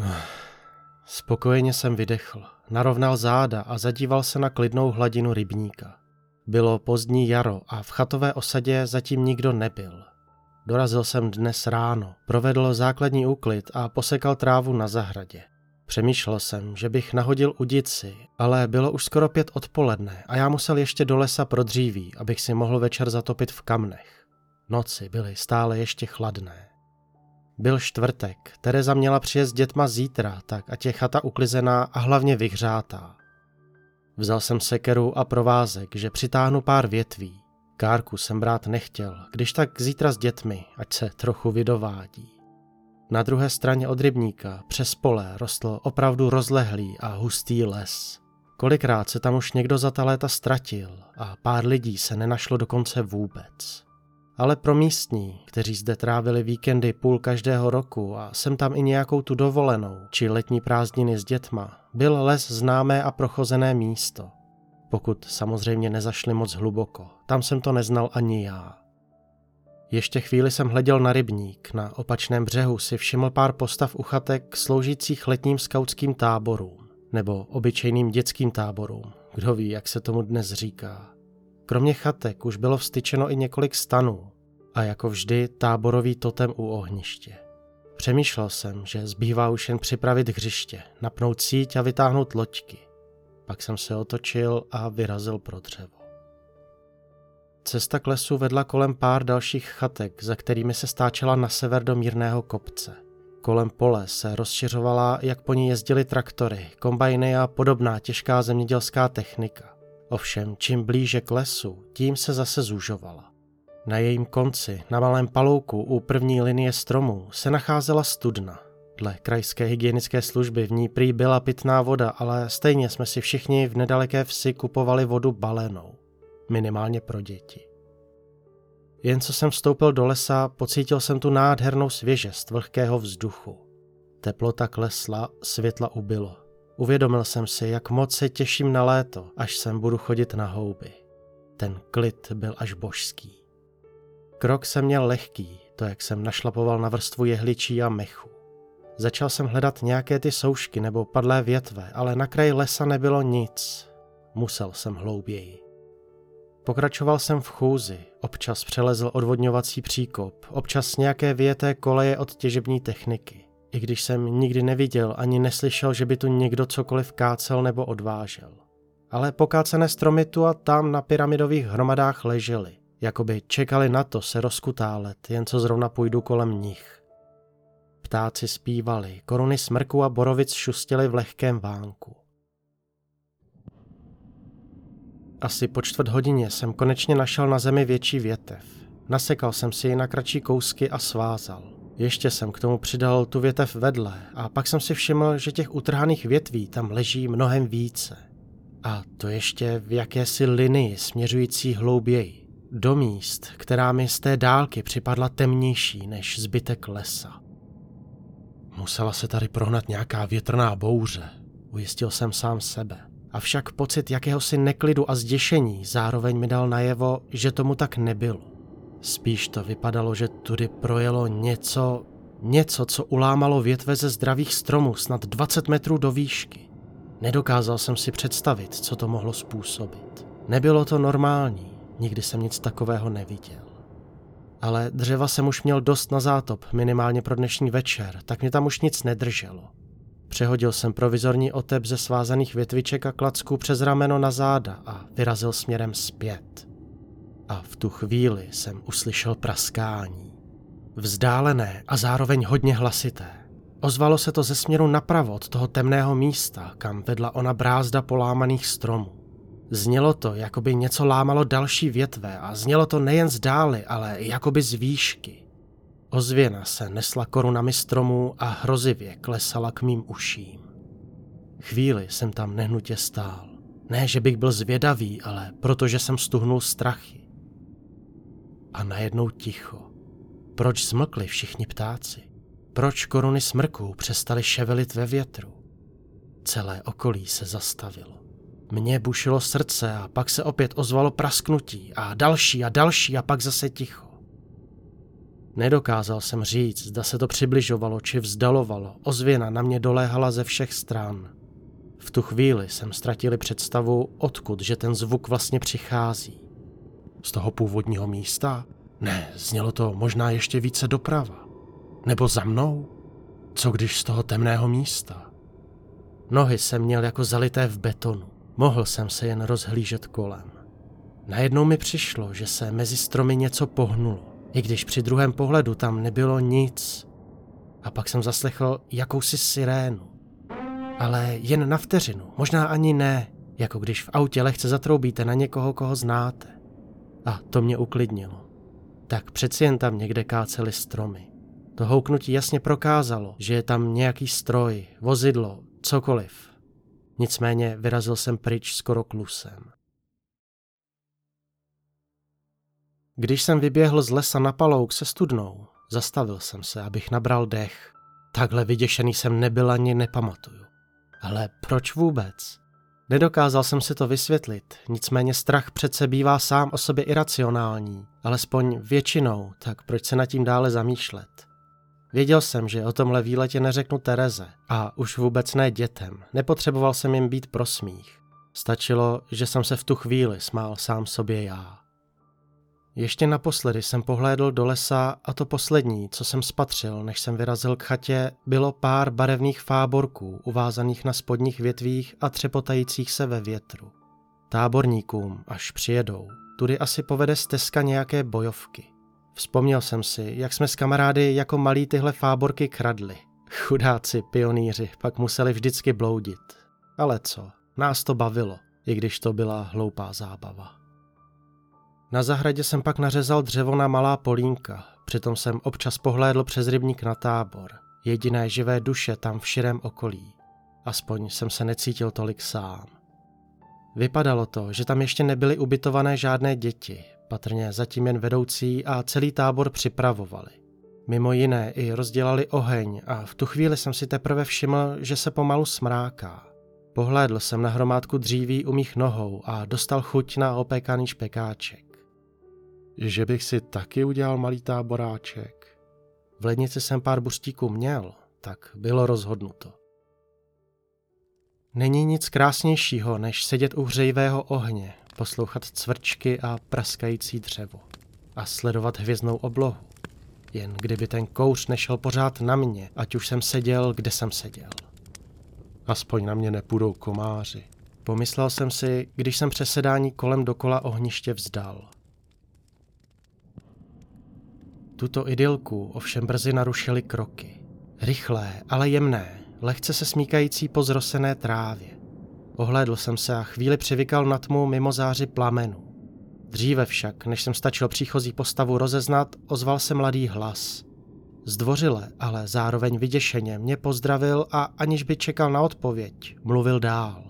Spokojeně jsem vydechl, narovnal záda a zadíval se na klidnou hladinu rybníka. Bylo pozdní jaro a v chatové osadě zatím nikdo nebyl. Dorazil jsem dnes ráno, provedl základní úklid a posekal trávu na zahradě. Přemýšlel jsem, že bych nahodil udici, ale bylo už skoro pět odpoledne a já musel ještě do lesa pro dříví, abych si mohl večer zatopit v kamnech. Noci byly stále ještě chladné. Byl čtvrtek, Tereza měla přijet s dětma zítra, tak ať je chata uklizená a hlavně vyhřátá. Vzal jsem sekeru a provázek, že přitáhnu pár větví. Kárku jsem brát nechtěl, když tak zítra s dětmi, ať se trochu vydovádí. Na druhé straně od rybníka přes pole rostl opravdu rozlehlý a hustý les. Kolikrát se tam už někdo za ta léta ztratil a pár lidí se nenašlo dokonce vůbec. Ale pro místní, kteří zde trávili víkendy půl každého roku a sem tam i nějakou tu dovolenou či letní prázdniny s dětma, byl les známé a prochozené místo. Pokud samozřejmě nezašli moc hluboko, tam jsem to neznal ani já. Ještě chvíli jsem hleděl na rybník. Na opačném břehu si všiml pár postav u chatek sloužících letním skautským táborům nebo obyčejným dětským táborům. Kdo ví, jak se tomu dnes říká. Kromě chatek už bylo vstyčeno i několik stanů a jako vždy táborový totem u ohniště. Přemýšlel jsem, že zbývá už jen připravit hřiště, napnout síť a vytáhnout loďky. Pak jsem se otočil a vyrazil pro dřevo. Cesta k lesu vedla kolem pár dalších chatek, za kterými se stáčela na sever do mírného kopce. Kolem pole se rozšiřovala, jak po ní jezdily traktory, kombajny a podobná těžká zemědělská technika. Ovšem, čím blíže k lesu, tím se zase zúžovala. Na jejím konci, na malém palouku u první linie stromů, se nacházela studna. Dle krajské hygienické služby v ní prý byla pitná voda, ale stejně jsme si všichni v nedaleké vsi kupovali vodu balenou minimálně pro děti. Jen co jsem vstoupil do lesa, pocítil jsem tu nádhernou svěžest vlhkého vzduchu. Teplota klesla, světla ubylo. Uvědomil jsem si, jak moc se těším na léto, až sem budu chodit na houby. Ten klid byl až božský. Krok jsem měl lehký, to jak jsem našlapoval na vrstvu jehličí a mechu. Začal jsem hledat nějaké ty soušky nebo padlé větve, ale na kraji lesa nebylo nic. Musel jsem hlouběji. Pokračoval jsem v chůzi, občas přelezl odvodňovací příkop, občas nějaké vyjeté koleje od těžební techniky. I když jsem nikdy neviděl ani neslyšel, že by tu někdo cokoliv kácel nebo odvážel. Ale pokácené stromy tu a tam na pyramidových hromadách ležely, jako by čekali na to se rozkutálet, jen co zrovna půjdu kolem nich. Ptáci zpívali, koruny smrku a borovic šustěly v lehkém vánku. Asi po čtvrt hodině jsem konečně našel na zemi větší větev. Nasekal jsem si ji na kratší kousky a svázal. Ještě jsem k tomu přidal tu větev vedle a pak jsem si všiml, že těch utrhaných větví tam leží mnohem více. A to ještě v jakési linii směřující hlouběji. Do míst, která mi z té dálky připadla temnější než zbytek lesa. Musela se tady prohnat nějaká větrná bouře, ujistil jsem sám sebe. Avšak pocit jakéhosi neklidu a zděšení zároveň mi dal najevo, že tomu tak nebylo. Spíš to vypadalo, že tudy projelo něco, něco, co ulámalo větve ze zdravých stromů snad 20 metrů do výšky. Nedokázal jsem si představit, co to mohlo způsobit. Nebylo to normální, nikdy jsem nic takového neviděl. Ale dřeva jsem už měl dost na zátop, minimálně pro dnešní večer, tak mě tam už nic nedrželo. Přehodil jsem provizorní otep ze svázaných větviček a klacků přes rameno na záda a vyrazil směrem zpět. A v tu chvíli jsem uslyšel praskání. Vzdálené a zároveň hodně hlasité. Ozvalo se to ze směru napravo od toho temného místa, kam vedla ona brázda polámaných stromů. Znělo to, jako by něco lámalo další větve a znělo to nejen z dály, ale jakoby z výšky. Ozvěna se nesla korunami stromů a hrozivě klesala k mým uším. Chvíli jsem tam nehnutě stál. Ne, že bych byl zvědavý, ale protože jsem stuhnul strachy. A najednou ticho. Proč zmlkli všichni ptáci? Proč koruny smrků přestaly ševelit ve větru? Celé okolí se zastavilo. Mně bušilo srdce a pak se opět ozvalo prasknutí a další a další a pak zase ticho. Nedokázal jsem říct, zda se to přibližovalo či vzdalovalo. Ozvěna na mě doléhala ze všech stran. V tu chvíli jsem ztratili představu, odkud, že ten zvuk vlastně přichází. Z toho původního místa? Ne, znělo to možná ještě více doprava. Nebo za mnou? Co když z toho temného místa? Nohy jsem měl jako zalité v betonu. Mohl jsem se jen rozhlížet kolem. Najednou mi přišlo, že se mezi stromy něco pohnulo, i když při druhém pohledu tam nebylo nic. A pak jsem zaslechl jakousi sirénu. Ale jen na vteřinu, možná ani ne, jako když v autě lehce zatroubíte na někoho, koho znáte. A to mě uklidnilo. Tak přeci jen tam někde kácely stromy. To houknutí jasně prokázalo, že je tam nějaký stroj, vozidlo, cokoliv. Nicméně vyrazil jsem pryč skoro klusem. Když jsem vyběhl z lesa na palouk se studnou, zastavil jsem se, abych nabral dech. Takhle vyděšený jsem nebyl ani nepamatuju. Ale proč vůbec? Nedokázal jsem si to vysvětlit, nicméně strach přece bývá sám o sobě iracionální, alespoň většinou, tak proč se nad tím dále zamýšlet? Věděl jsem, že o tomhle výletě neřeknu Tereze a už vůbec ne dětem, nepotřeboval jsem jim být pro smích. Stačilo, že jsem se v tu chvíli smál sám sobě já. Ještě naposledy jsem pohlédl do lesa a to poslední, co jsem spatřil, než jsem vyrazil k chatě, bylo pár barevných fáborků uvázaných na spodních větvích a třepotajících se ve větru. Táborníkům, až přijedou, tudy asi povede stezka nějaké bojovky. Vzpomněl jsem si, jak jsme s kamarády jako malí tyhle fáborky kradli. Chudáci pionýři pak museli vždycky bloudit. Ale co, nás to bavilo, i když to byla hloupá zábava. Na zahradě jsem pak nařezal dřevo na malá polínka, přitom jsem občas pohlédl přes rybník na tábor. Jediné živé duše tam v širém okolí. Aspoň jsem se necítil tolik sám. Vypadalo to, že tam ještě nebyly ubytované žádné děti, patrně zatím jen vedoucí a celý tábor připravovali. Mimo jiné i rozdělali oheň a v tu chvíli jsem si teprve všiml, že se pomalu smráká. Pohlédl jsem na hromádku dříví u mých nohou a dostal chuť na opékaný špekáček že bych si taky udělal malý táboráček. V lednici jsem pár buřtíků měl, tak bylo rozhodnuto. Není nic krásnějšího, než sedět u hřejivého ohně, poslouchat cvrčky a praskající dřevo a sledovat hvězdnou oblohu. Jen kdyby ten kouř nešel pořád na mě, ať už jsem seděl, kde jsem seděl. Aspoň na mě nepůjdou komáři. Pomyslel jsem si, když jsem přesedání kolem dokola ohniště vzdal – tuto idylku ovšem brzy narušily kroky. Rychlé, ale jemné, lehce se smíkající po zrosené trávě. Ohlédl jsem se a chvíli přivykal na tmu mimo záři plamenů. Dříve však, než jsem stačil příchozí postavu rozeznat, ozval se mladý hlas. Zdvořile, ale zároveň vyděšeně mě pozdravil a aniž by čekal na odpověď, mluvil dál.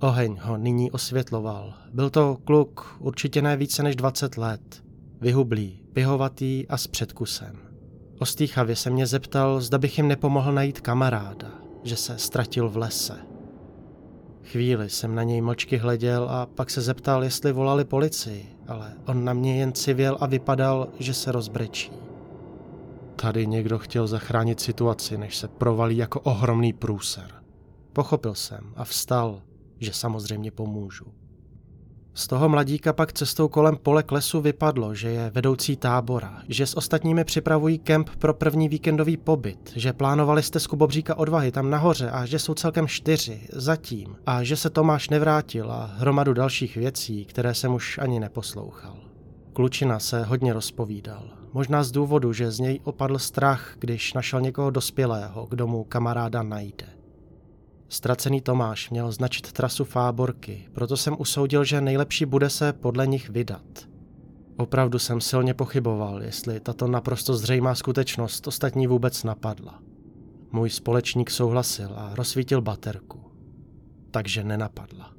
Oheň ho nyní osvětloval. Byl to kluk, určitě ne více než 20 let. Vyhublý, pihovatý a s předkusem. Ostýchavě se mě zeptal, zda bych jim nepomohl najít kamaráda, že se ztratil v lese. Chvíli jsem na něj mlčky hleděl a pak se zeptal, jestli volali policii, ale on na mě jen civěl a vypadal, že se rozbrečí. Tady někdo chtěl zachránit situaci, než se provalí jako ohromný průser. Pochopil jsem a vstal, že samozřejmě pomůžu. Z toho mladíka pak cestou kolem pole klesu vypadlo, že je vedoucí tábora, že s ostatními připravují kemp pro první víkendový pobyt, že plánovali jste z Kubobříka odvahy tam nahoře a že jsou celkem čtyři, zatím, a že se Tomáš nevrátil a hromadu dalších věcí, které jsem už ani neposlouchal. Klučina se hodně rozpovídal. Možná z důvodu, že z něj opadl strach, když našel někoho dospělého, kdo mu kamaráda najde. Ztracený Tomáš měl značit trasu Fáborky, proto jsem usoudil, že nejlepší bude se podle nich vydat. Opravdu jsem silně pochyboval, jestli tato naprosto zřejmá skutečnost ostatní vůbec napadla. Můj společník souhlasil a rozsvítil baterku. Takže nenapadla.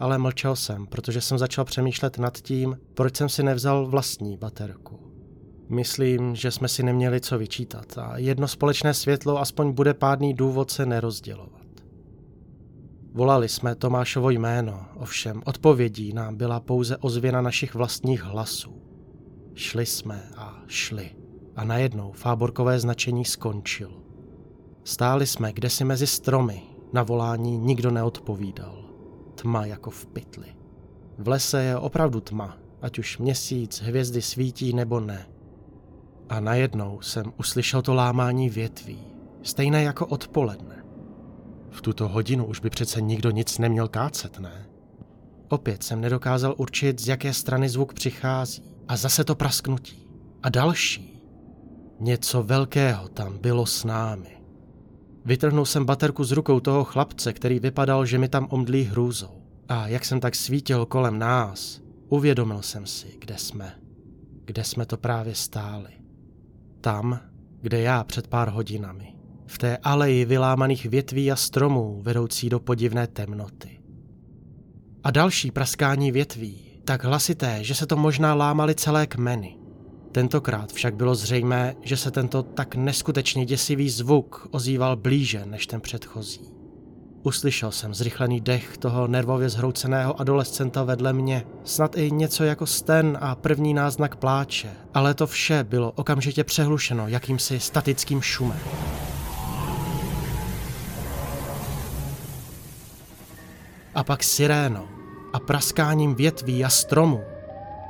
Ale mlčel jsem, protože jsem začal přemýšlet nad tím, proč jsem si nevzal vlastní baterku. Myslím, že jsme si neměli co vyčítat a jedno společné světlo aspoň bude pádný důvod se nerozdělovat. Volali jsme Tomášovo jméno, ovšem odpovědí nám byla pouze ozvěna našich vlastních hlasů. Šli jsme a šli. a najednou fáborkové značení skončilo. Stáli jsme kdesi mezi stromy, na volání nikdo neodpovídal. Tma jako v pytli. V lese je opravdu tma, ať už měsíc, hvězdy svítí nebo ne. A najednou jsem uslyšel to lámání větví, stejné jako odpoledne. V tuto hodinu už by přece nikdo nic neměl kácet, ne? Opět jsem nedokázal určit, z jaké strany zvuk přichází. A zase to prasknutí. A další. Něco velkého tam bylo s námi. Vytrhnul jsem baterku z rukou toho chlapce, který vypadal, že mi tam omdlí hrůzou. A jak jsem tak svítil kolem nás, uvědomil jsem si, kde jsme. Kde jsme to právě stáli. Tam, kde já před pár hodinami. V té aleji vylámaných větví a stromů vedoucí do podivné temnoty. A další praskání větví, tak hlasité, že se to možná lámaly celé kmeny. Tentokrát však bylo zřejmé, že se tento tak neskutečně děsivý zvuk ozýval blíže než ten předchozí. Uslyšel jsem zrychlený dech toho nervově zhrouceného adolescenta vedle mě, snad i něco jako sten a první náznak pláče, ale to vše bylo okamžitě přehlušeno jakýmsi statickým šumem. A pak sirénou a praskáním větví a stromů.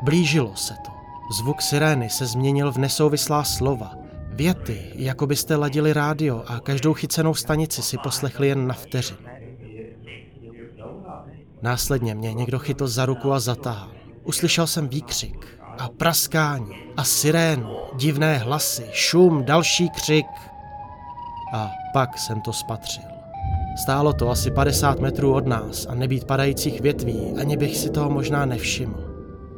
Blížilo se to. Zvuk sirény se změnil v nesouvislá slova. Věty, jako byste ladili rádio a každou chycenou stanici si poslechli jen na vteřin. Následně mě někdo chytl za ruku a zatahal. Uslyšel jsem výkřik a praskání a sirénu, divné hlasy, šum, další křik. A pak jsem to spatřil. Stálo to asi 50 metrů od nás a nebýt padajících větví, ani bych si toho možná nevšiml.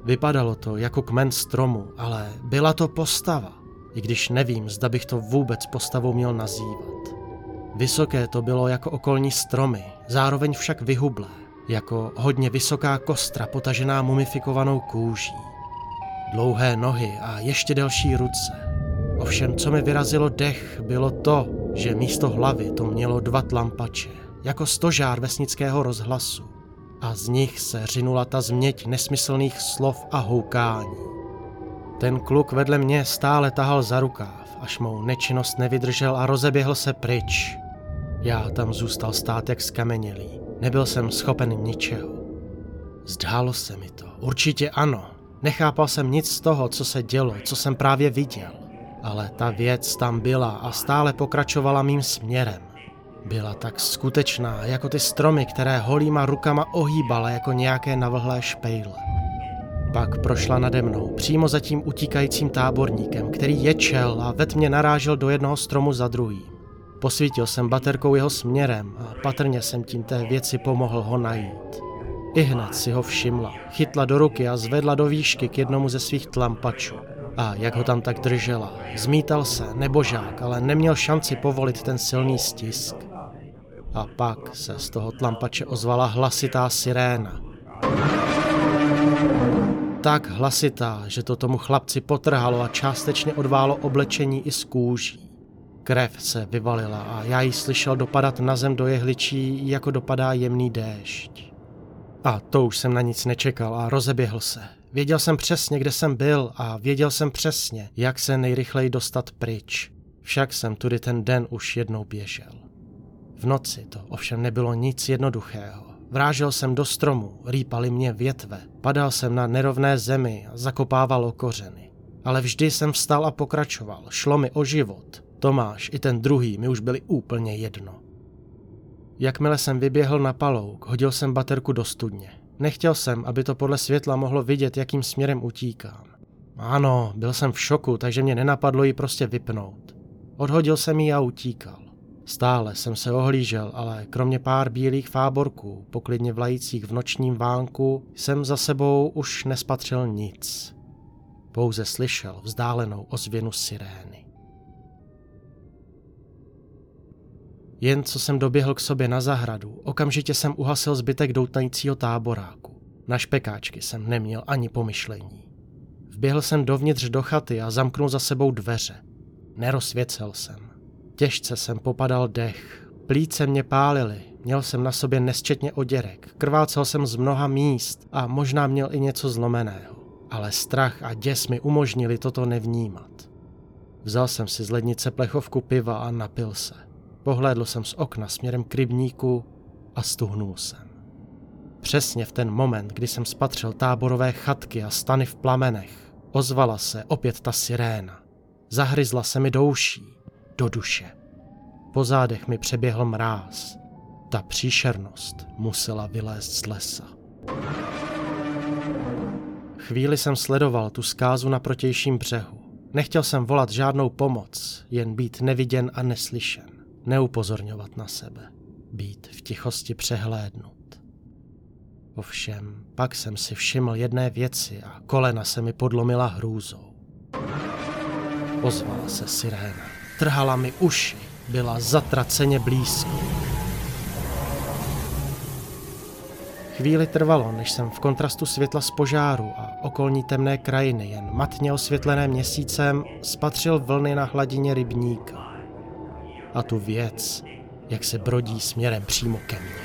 Vypadalo to jako kmen stromu, ale byla to postava, i když nevím, zda bych to vůbec postavou měl nazývat. Vysoké to bylo jako okolní stromy, zároveň však vyhublé, jako hodně vysoká kostra potažená mumifikovanou kůží. Dlouhé nohy a ještě delší ruce. Ovšem, co mi vyrazilo dech, bylo to, že místo hlavy to mělo dva tlampače, jako stožár vesnického rozhlasu a z nich se řinula ta změť nesmyslných slov a houkání. Ten kluk vedle mě stále tahal za rukáv, až mou nečinnost nevydržel a rozeběhl se pryč. Já tam zůstal stát jak skamenělý. Nebyl jsem schopen ničeho. Zdálo se mi to. Určitě ano. Nechápal jsem nic z toho, co se dělo, co jsem právě viděl. Ale ta věc tam byla a stále pokračovala mým směrem. Byla tak skutečná, jako ty stromy, které holýma rukama ohýbala jako nějaké navlhlé špejle. Pak prošla nade mnou, přímo za tím utíkajícím táborníkem, který ječel a ve tmě narážel do jednoho stromu za druhým. Posvítil jsem baterkou jeho směrem a patrně jsem tím té věci pomohl ho najít. I hned si ho všimla, chytla do ruky a zvedla do výšky k jednomu ze svých tlampačů. A jak ho tam tak držela, zmítal se, nebožák, ale neměl šanci povolit ten silný stisk. A pak se z toho tlampače ozvala hlasitá siréna. Tak hlasitá, že to tomu chlapci potrhalo a částečně odválo oblečení i z kůží. Krev se vyvalila a já ji slyšel dopadat na zem do jehličí, jako dopadá jemný déšť. A to už jsem na nic nečekal a rozeběhl se. Věděl jsem přesně, kde jsem byl a věděl jsem přesně, jak se nejrychleji dostat pryč. Však jsem tudy ten den už jednou běžel. V noci to ovšem nebylo nic jednoduchého. Vrážel jsem do stromu, rýpali mě větve, padal jsem na nerovné zemi a zakopával kořeny. Ale vždy jsem vstal a pokračoval, šlo mi o život. Tomáš i ten druhý mi už byli úplně jedno. Jakmile jsem vyběhl na palouk, hodil jsem baterku do studně. Nechtěl jsem, aby to podle světla mohlo vidět, jakým směrem utíkám. Ano, byl jsem v šoku, takže mě nenapadlo ji prostě vypnout. Odhodil jsem ji a utíkal. Stále jsem se ohlížel, ale kromě pár bílých fáborků, poklidně vlajících v nočním vánku, jsem za sebou už nespatřil nic. Pouze slyšel vzdálenou ozvěnu sirény. Jen co jsem doběhl k sobě na zahradu, okamžitě jsem uhasil zbytek doutnajícího táboráku. Na špekáčky jsem neměl ani pomyšlení. Vběhl jsem dovnitř do chaty a zamknul za sebou dveře. Nerozsvěcel jsem. Těžce jsem popadal dech, plíce mě pálily, měl jsem na sobě nesčetně oděrek, krvácel jsem z mnoha míst a možná měl i něco zlomeného. Ale strach a děs mi umožnili toto nevnímat. Vzal jsem si z lednice plechovku piva a napil se. Pohlédl jsem z okna směrem k rybníku a stuhnul jsem. Přesně v ten moment, kdy jsem spatřil táborové chatky a stany v plamenech, ozvala se opět ta siréna. Zahryzla se mi do uší, do duše. Po zádech mi přeběhl mráz. Ta příšernost musela vylézt z lesa. Chvíli jsem sledoval tu zkázu na protějším břehu. Nechtěl jsem volat žádnou pomoc, jen být neviděn a neslyšen. Neupozorňovat na sebe. Být v tichosti přehlédnut. Ovšem, pak jsem si všiml jedné věci a kolena se mi podlomila hrůzou. Ozvala se siréna. Trhala mi uši, byla zatraceně blízko. Chvíli trvalo, než jsem v kontrastu světla z požáru a okolní temné krajiny, jen matně osvětlené měsícem, spatřil vlny na hladině rybníka. A tu věc, jak se brodí směrem přímo ke mně.